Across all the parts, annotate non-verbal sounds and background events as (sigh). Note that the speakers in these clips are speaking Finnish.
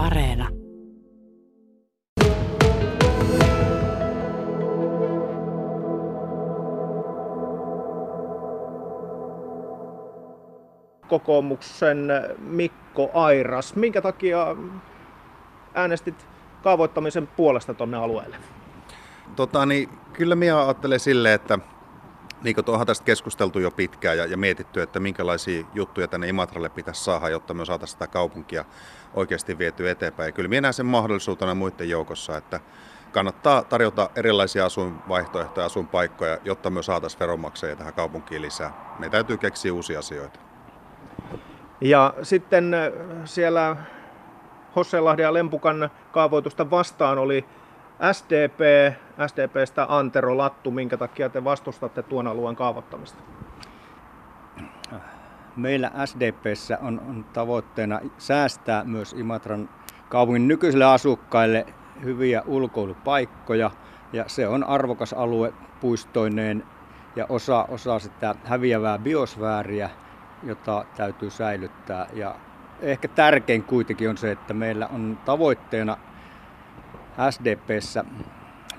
Areena. kokoomuksen Mikko Airas. Minkä takia äänestit kaavoittamisen puolesta tuonne alueelle? Tota, niin, kyllä minä ajattelen silleen, että kuin tuohon tästä keskusteltu jo pitkään ja, ja mietitty, että minkälaisia juttuja tänne Imatralle pitäisi saada, jotta me saataisiin sitä kaupunkia oikeasti viety eteenpäin. Ja kyllä minä näen sen mahdollisuutena muiden joukossa, että kannattaa tarjota erilaisia asuinvaihtoehtoja, asuinpaikkoja, jotta me saataisiin veronmaksajia tähän kaupunkiin lisää. Me täytyy keksiä uusia asioita. Ja sitten äh, siellä Hossenlahden ja Lempukan kaavoitusta vastaan oli SDP, SDPstä Antero Lattu. Minkä takia te vastustatte tuon alueen kaavoittamista? Meillä SDPssä on, on tavoitteena säästää myös Imatran kaupungin nykyisille asukkaille hyviä ulkoilupaikkoja. Ja se on arvokas alue puistoineen ja osa, osa sitä häviävää biosfääriä jota täytyy säilyttää. Ja ehkä tärkein kuitenkin on se, että meillä on tavoitteena SDPssä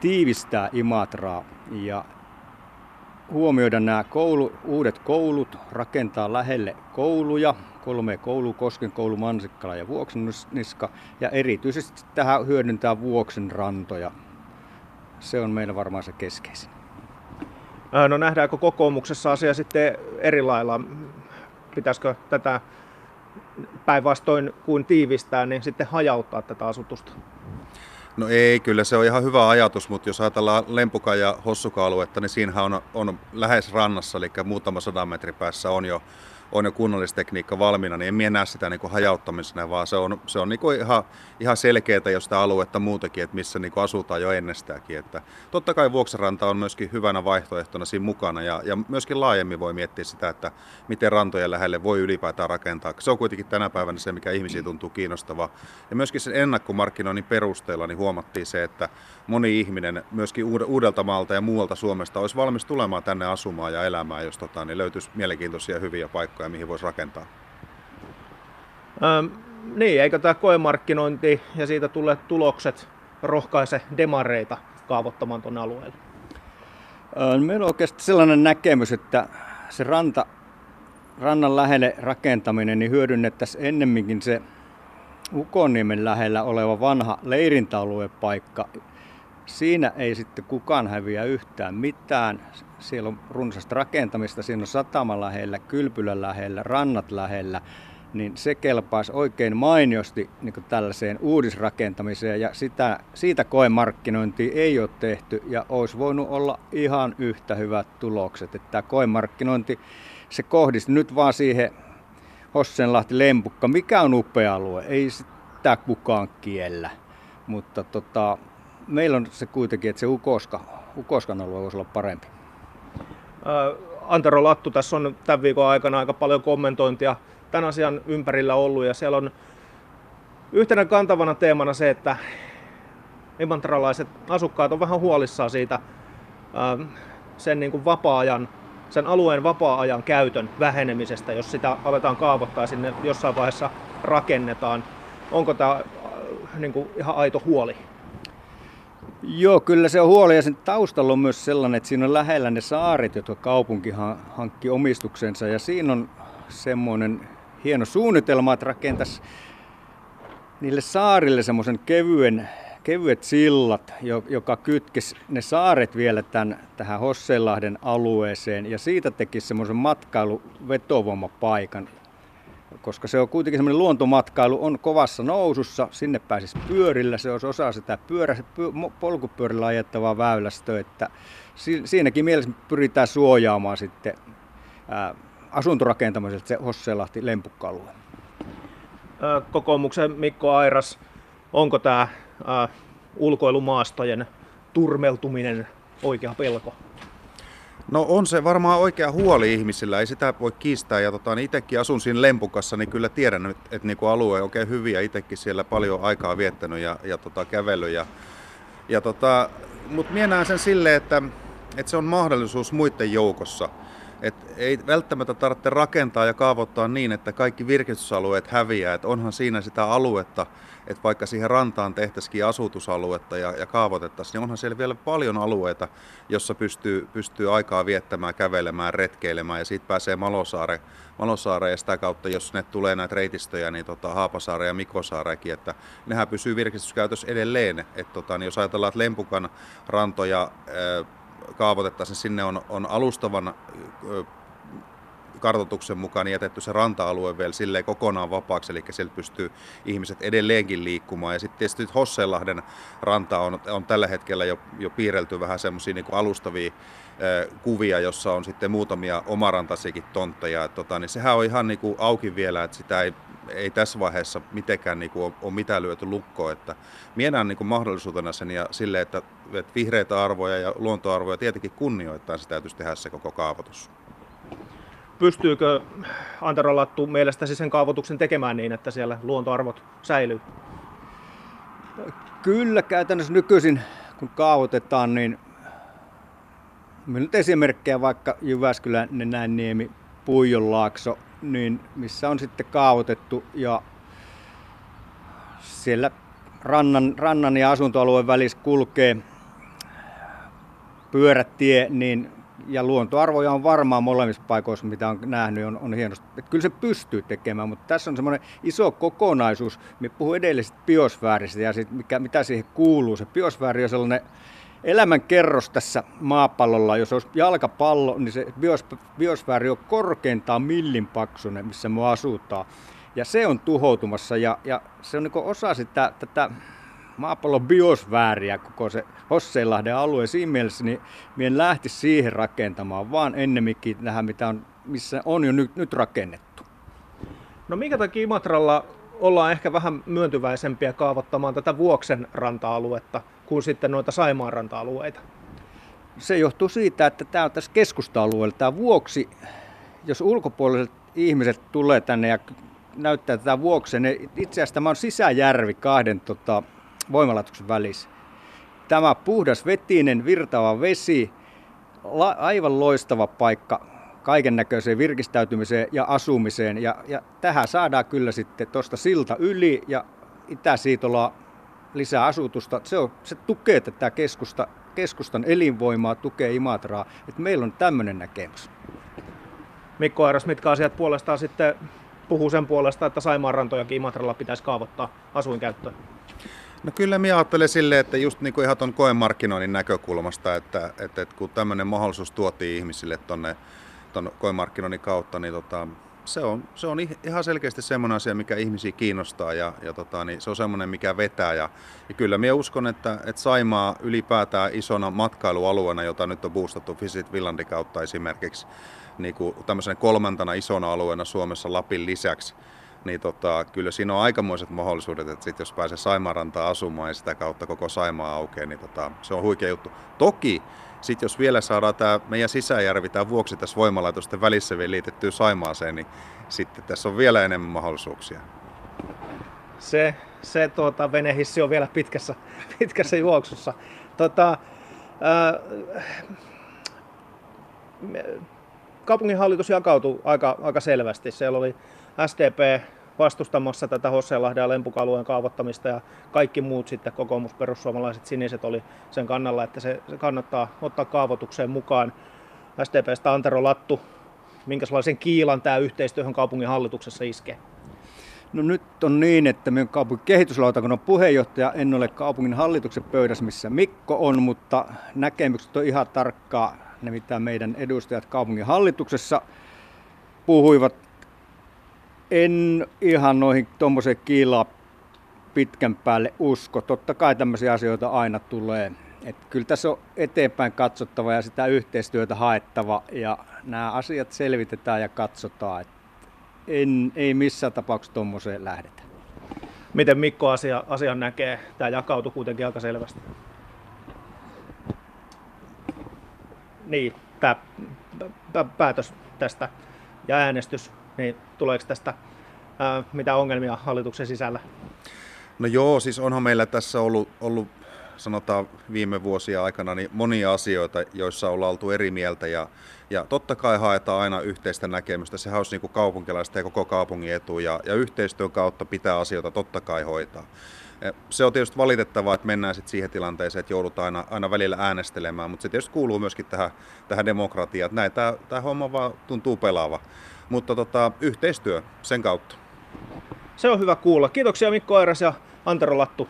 tiivistää Imatraa ja huomioida nämä koulu, uudet koulut, rakentaa lähelle kouluja, kolme koulua, Kosken koulu, Mansikkala ja Vuokseniska, ja erityisesti tähän hyödyntää Vuoksen rantoja. Se on meillä varmaan se keskeisin. No nähdäänkö kokoomuksessa asia sitten eri lailla? pitäisikö tätä päinvastoin kuin tiivistää, niin sitten hajauttaa tätä asutusta? No ei, kyllä se on ihan hyvä ajatus, mutta jos ajatellaan Lempuka- ja Hossuka-aluetta, niin siinähän on, on lähes rannassa, eli muutama sadan metrin päässä on jo on jo kunnallistekniikka valmiina, niin en minä näe sitä niin kuin hajauttamisena, vaan se on, se on niin kuin ihan, ihan selkeää jo sitä aluetta muutenkin, että missä niin kuin asutaan jo ennestääkin. Että totta kai Vuokseranta on myöskin hyvänä vaihtoehtona siinä mukana ja, ja myöskin laajemmin voi miettiä sitä, että miten rantojen lähelle voi ylipäätään rakentaa. Se on kuitenkin tänä päivänä se, mikä ihmisiä tuntuu kiinnostavaa. Ja myöskin sen ennakkomarkkinoinnin perusteella niin huomattiin se, että moni ihminen myöskin uudelta maalta ja muualta Suomesta olisi valmis tulemaan tänne asumaan ja elämään, jos tota, niin löytyisi mielenkiintoisia hyviä paikkoja, mihin voisi rakentaa. Ähm, niin, eikö tämä koemarkkinointi ja siitä tulleet tulokset rohkaise demareita kaavoittamaan tuonne alueelle? Meillä on oikeasti sellainen näkemys, että se ranta, rannan lähelle rakentaminen niin hyödynnettäisiin ennemminkin se Ukoniemen lähellä oleva vanha leirintäaluepaikka, Siinä ei sitten kukaan häviä yhtään mitään. Siellä on runsasta rakentamista, siinä on satama lähellä, kylpylä lähellä, rannat lähellä. Niin se kelpaisi oikein mainiosti niin tällaiseen uudisrakentamiseen ja sitä, siitä koemarkkinointia ei ole tehty ja olisi voinut olla ihan yhtä hyvät tulokset. Että tämä koemarkkinointi se kohdisi nyt vaan siihen Hossenlahti Lempukka, mikä on upea alue, ei sitä kukaan kiellä. Mutta tota, meillä on se kuitenkin, että se Ukoska, Ukoskan alue voisi olla parempi. Antero Lattu, tässä on tämän viikon aikana aika paljon kommentointia tämän asian ympärillä ollut ja siellä on yhtenä kantavana teemana se, että imantralaiset asukkaat on vähän huolissaan siitä sen niin kuin vapaa-ajan, sen alueen vapaa-ajan käytön vähenemisestä, jos sitä aletaan kaavoittaa ja sinne jossain vaiheessa rakennetaan. Onko tämä niin kuin ihan aito huoli? Joo, kyllä se on huoli. Ja sen taustalla on myös sellainen, että siinä on lähellä ne saaret, jotka kaupunki hankki omistuksensa. Ja siinä on semmoinen hieno suunnitelma, että rakentaisi niille saarille semmoisen kevyen, kevyet sillat, joka kytkisi ne saaret vielä tämän, tähän Hossenlahden alueeseen. Ja siitä tekisi semmoisen matkailuvetovomapaikan koska se on kuitenkin semmoinen luontomatkailu on kovassa nousussa, sinne pääsisi pyörillä, se olisi osa sitä pyörä, polkupyörillä ajettavaa väylästöä, että siinäkin mielessä pyritään suojaamaan sitten ää, asuntorakentamiselta se Hosselahti lempukkalue. Kokoomuksen Mikko Airas, onko tämä ulkoilumaastojen turmeltuminen oikea pelko? No on se varmaan oikea huoli ihmisillä, ei sitä voi kiistää. Ja tota, niin itsekin asun siinä Lempukassa, niin kyllä tiedän, että, että niin alue on oikein hyviä. Itsekin siellä paljon aikaa viettänyt ja, ja tota, kävellyt. Ja, ja tota, Mutta minä näen sen silleen, että, että se on mahdollisuus muiden joukossa. Et ei välttämättä tarvitse rakentaa ja kaavoittaa niin, että kaikki virkistysalueet häviää. Et onhan siinä sitä aluetta, että vaikka siihen rantaan tehtäisikin asutusaluetta ja, ja kaavoitettaisiin, niin onhan siellä vielä paljon alueita, jossa pystyy, pystyy aikaa viettämään, kävelemään, retkeilemään ja siitä pääsee Malosaare, Malosaare ja sitä kautta, jos ne tulee näitä reitistöjä, niin tota, Haapasaare ja Mikosaarekin, että nehän pysyy virkistyskäytössä edelleen. Et tota, niin jos ajatellaan, että Lempukan rantoja kaavoitettaisiin, sinne on, on alustavan kartoituksen mukaan jätetty se ranta-alue vielä silleen kokonaan vapaaksi, eli sieltä pystyy ihmiset edelleenkin liikkumaan. Ja sitten tietysti Hossenlahden ranta on, on tällä hetkellä jo, jo piirrelty vähän semmoisia niin alustavia kuvia, jossa on sitten muutamia omarantaisiakin tontteja. Et, tota, niin sehän on ihan niin kuin auki vielä, että sitä ei, ei tässä vaiheessa mitenkään niin kuin ole, ole mitään lyöty lukkoon. Että mienään niin kuin mahdollisuutena sen ja sille, että, että vihreitä arvoja ja luontoarvoja tietenkin kunnioittaa, se täytyisi tehdä se koko kaavoitus pystyykö Antero Lattu mielestäsi sen kaavoituksen tekemään niin, että siellä luontoarvot säilyy? Kyllä käytännössä nykyisin kun kaavoitetaan, niin nyt esimerkkejä vaikka Jyväskylän Nenäniemi, Puijonlaakso, niin missä on sitten kaavoitettu ja siellä rannan, rannan ja asuntoalueen välissä kulkee pyörätie, niin ja luontoarvoja on varmaan molemmissa paikoissa, mitä on nähnyt, on, on hienosti. Että kyllä se pystyy tekemään, mutta tässä on semmoinen iso kokonaisuus. Me puhun edellisestä biosfääristä ja sit mikä, mitä siihen kuuluu. Se biosfääri on sellainen elämän kerros tässä maapallolla. Jos olisi jalkapallo, niin se bios, biosfääri on korkeintaan millin paksunen, missä me asutaan. Ja se on tuhoutumassa ja, ja se on niin osa sitä, tätä maapallon biosfääriä, koko se Hosseinlahden alue. Siinä mielessä niin en lähti siihen rakentamaan, vaan ennemminkin tähän, mitä on, missä on jo nyt, nyt rakennettu. No minkä takia Imatralla ollaan ehkä vähän myöntyväisempiä kaavoittamaan tätä Vuoksen ranta-aluetta kuin sitten noita Saimaan ranta-alueita? Se johtuu siitä, että tämä on tässä keskusta-alueella. Tämä Vuoksi, jos ulkopuoliset ihmiset tulee tänne ja näyttää tätä Vuoksen, niin itse asiassa tämä on sisäjärvi kahden tota, voimalaitoksen välissä. Tämä puhdas vetinen virtaava vesi, la, aivan loistava paikka kaiken näköiseen virkistäytymiseen ja asumiseen. Ja, ja tähän saadaan kyllä sitten tuosta silta yli ja Itä-Siitola lisää asutusta. Se, on, se tukee tätä keskusta, keskustan elinvoimaa, tukee Imatraa. Että meillä on tämmöinen näkemys. Mikko Airas, mitkä asiat puolestaan sitten puhuu sen puolesta, että Saimaan rantojakin Imatralla pitäisi kaavoittaa asuinkäyttöön? No kyllä minä ajattelen silleen, että just niin kuin ihan tuon koemarkkinoinnin näkökulmasta, että, että, että kun tämmöinen mahdollisuus tuotiin ihmisille tuonne tuon koemarkkinoinnin kautta, niin tota, se, on, se on ihan selkeästi semmoinen asia, mikä ihmisiä kiinnostaa ja, ja tota, niin se on semmoinen, mikä vetää. Ja, ja kyllä minä uskon, että, että Saimaa ylipäätään isona matkailualueena, jota nyt on boostattu Visit Villandin kautta esimerkiksi, niin kuin tämmöisenä kolmantena isona alueena Suomessa Lapin lisäksi, niin tota, kyllä siinä on aikamoiset mahdollisuudet, että sit jos pääsee Saimarantaan asumaan ja sitä kautta koko Saimaa aukeaa, niin tota, se on huikea juttu. Toki sitten jos vielä saadaan tämä meidän sisäjärvi, tämä vuoksi tässä voimalaitosten välissä vielä liitettyä Saimaaseen, niin sitten tässä on vielä enemmän mahdollisuuksia. Se, se tuota, venehissi on vielä pitkässä, (laughs) pitkässä juoksussa. Tota, ää, kaupunginhallitus jakautui aika, aika selvästi. Siellä oli SDP vastustamassa tätä Hossenlahden ja Lempukalueen kaavoittamista ja kaikki muut sitten kokoomus, perussuomalaiset, siniset oli sen kannalla, että se, se kannattaa ottaa kaavoitukseen mukaan. SDPstä Antero Lattu, minkälaisen kiilan tämä yhteistyöhön kaupungin hallituksessa iskee? No nyt on niin, että minun kaupungin kehityslautakunnan puheenjohtaja, en ole kaupungin hallituksen pöydässä, missä Mikko on, mutta näkemykset on ihan tarkkaa, ne mitä meidän edustajat kaupungin hallituksessa puhuivat en ihan noihin tuommoiseen kiilaa pitkän päälle usko. Totta kai tämmöisiä asioita aina tulee. Et kyllä tässä on eteenpäin katsottava ja sitä yhteistyötä haettava ja nämä asiat selvitetään ja katsotaan. Et en, ei missään tapauksessa tuommoiseen lähdetä. Miten Mikko asia, asian näkee? Tämä jakautuu kuitenkin aika selvästi. Niin, pää, päätös tästä ja äänestys niin tuleeko tästä ää, mitä ongelmia hallituksen sisällä? No joo, siis onhan meillä tässä ollut, ollut sanotaan viime vuosia aikana niin monia asioita, joissa ollaan oltu eri mieltä ja, ja totta kai haetaan aina yhteistä näkemystä. Sehän olisi niin kuin kaupunkilaisten ja koko kaupungin etu ja, ja yhteistyön kautta pitää asioita totta kai hoitaa. Se on tietysti valitettavaa, että mennään sitten siihen tilanteeseen, että joudutaan aina, aina välillä äänestelemään, mutta se tietysti kuuluu myöskin tähän, tähän demokratiaan. Näin tämä, tämä homma vaan tuntuu pelaava. Mutta tota, yhteistyö sen kautta. Se on hyvä kuulla. Kiitoksia Mikko Airas ja Antero Lattu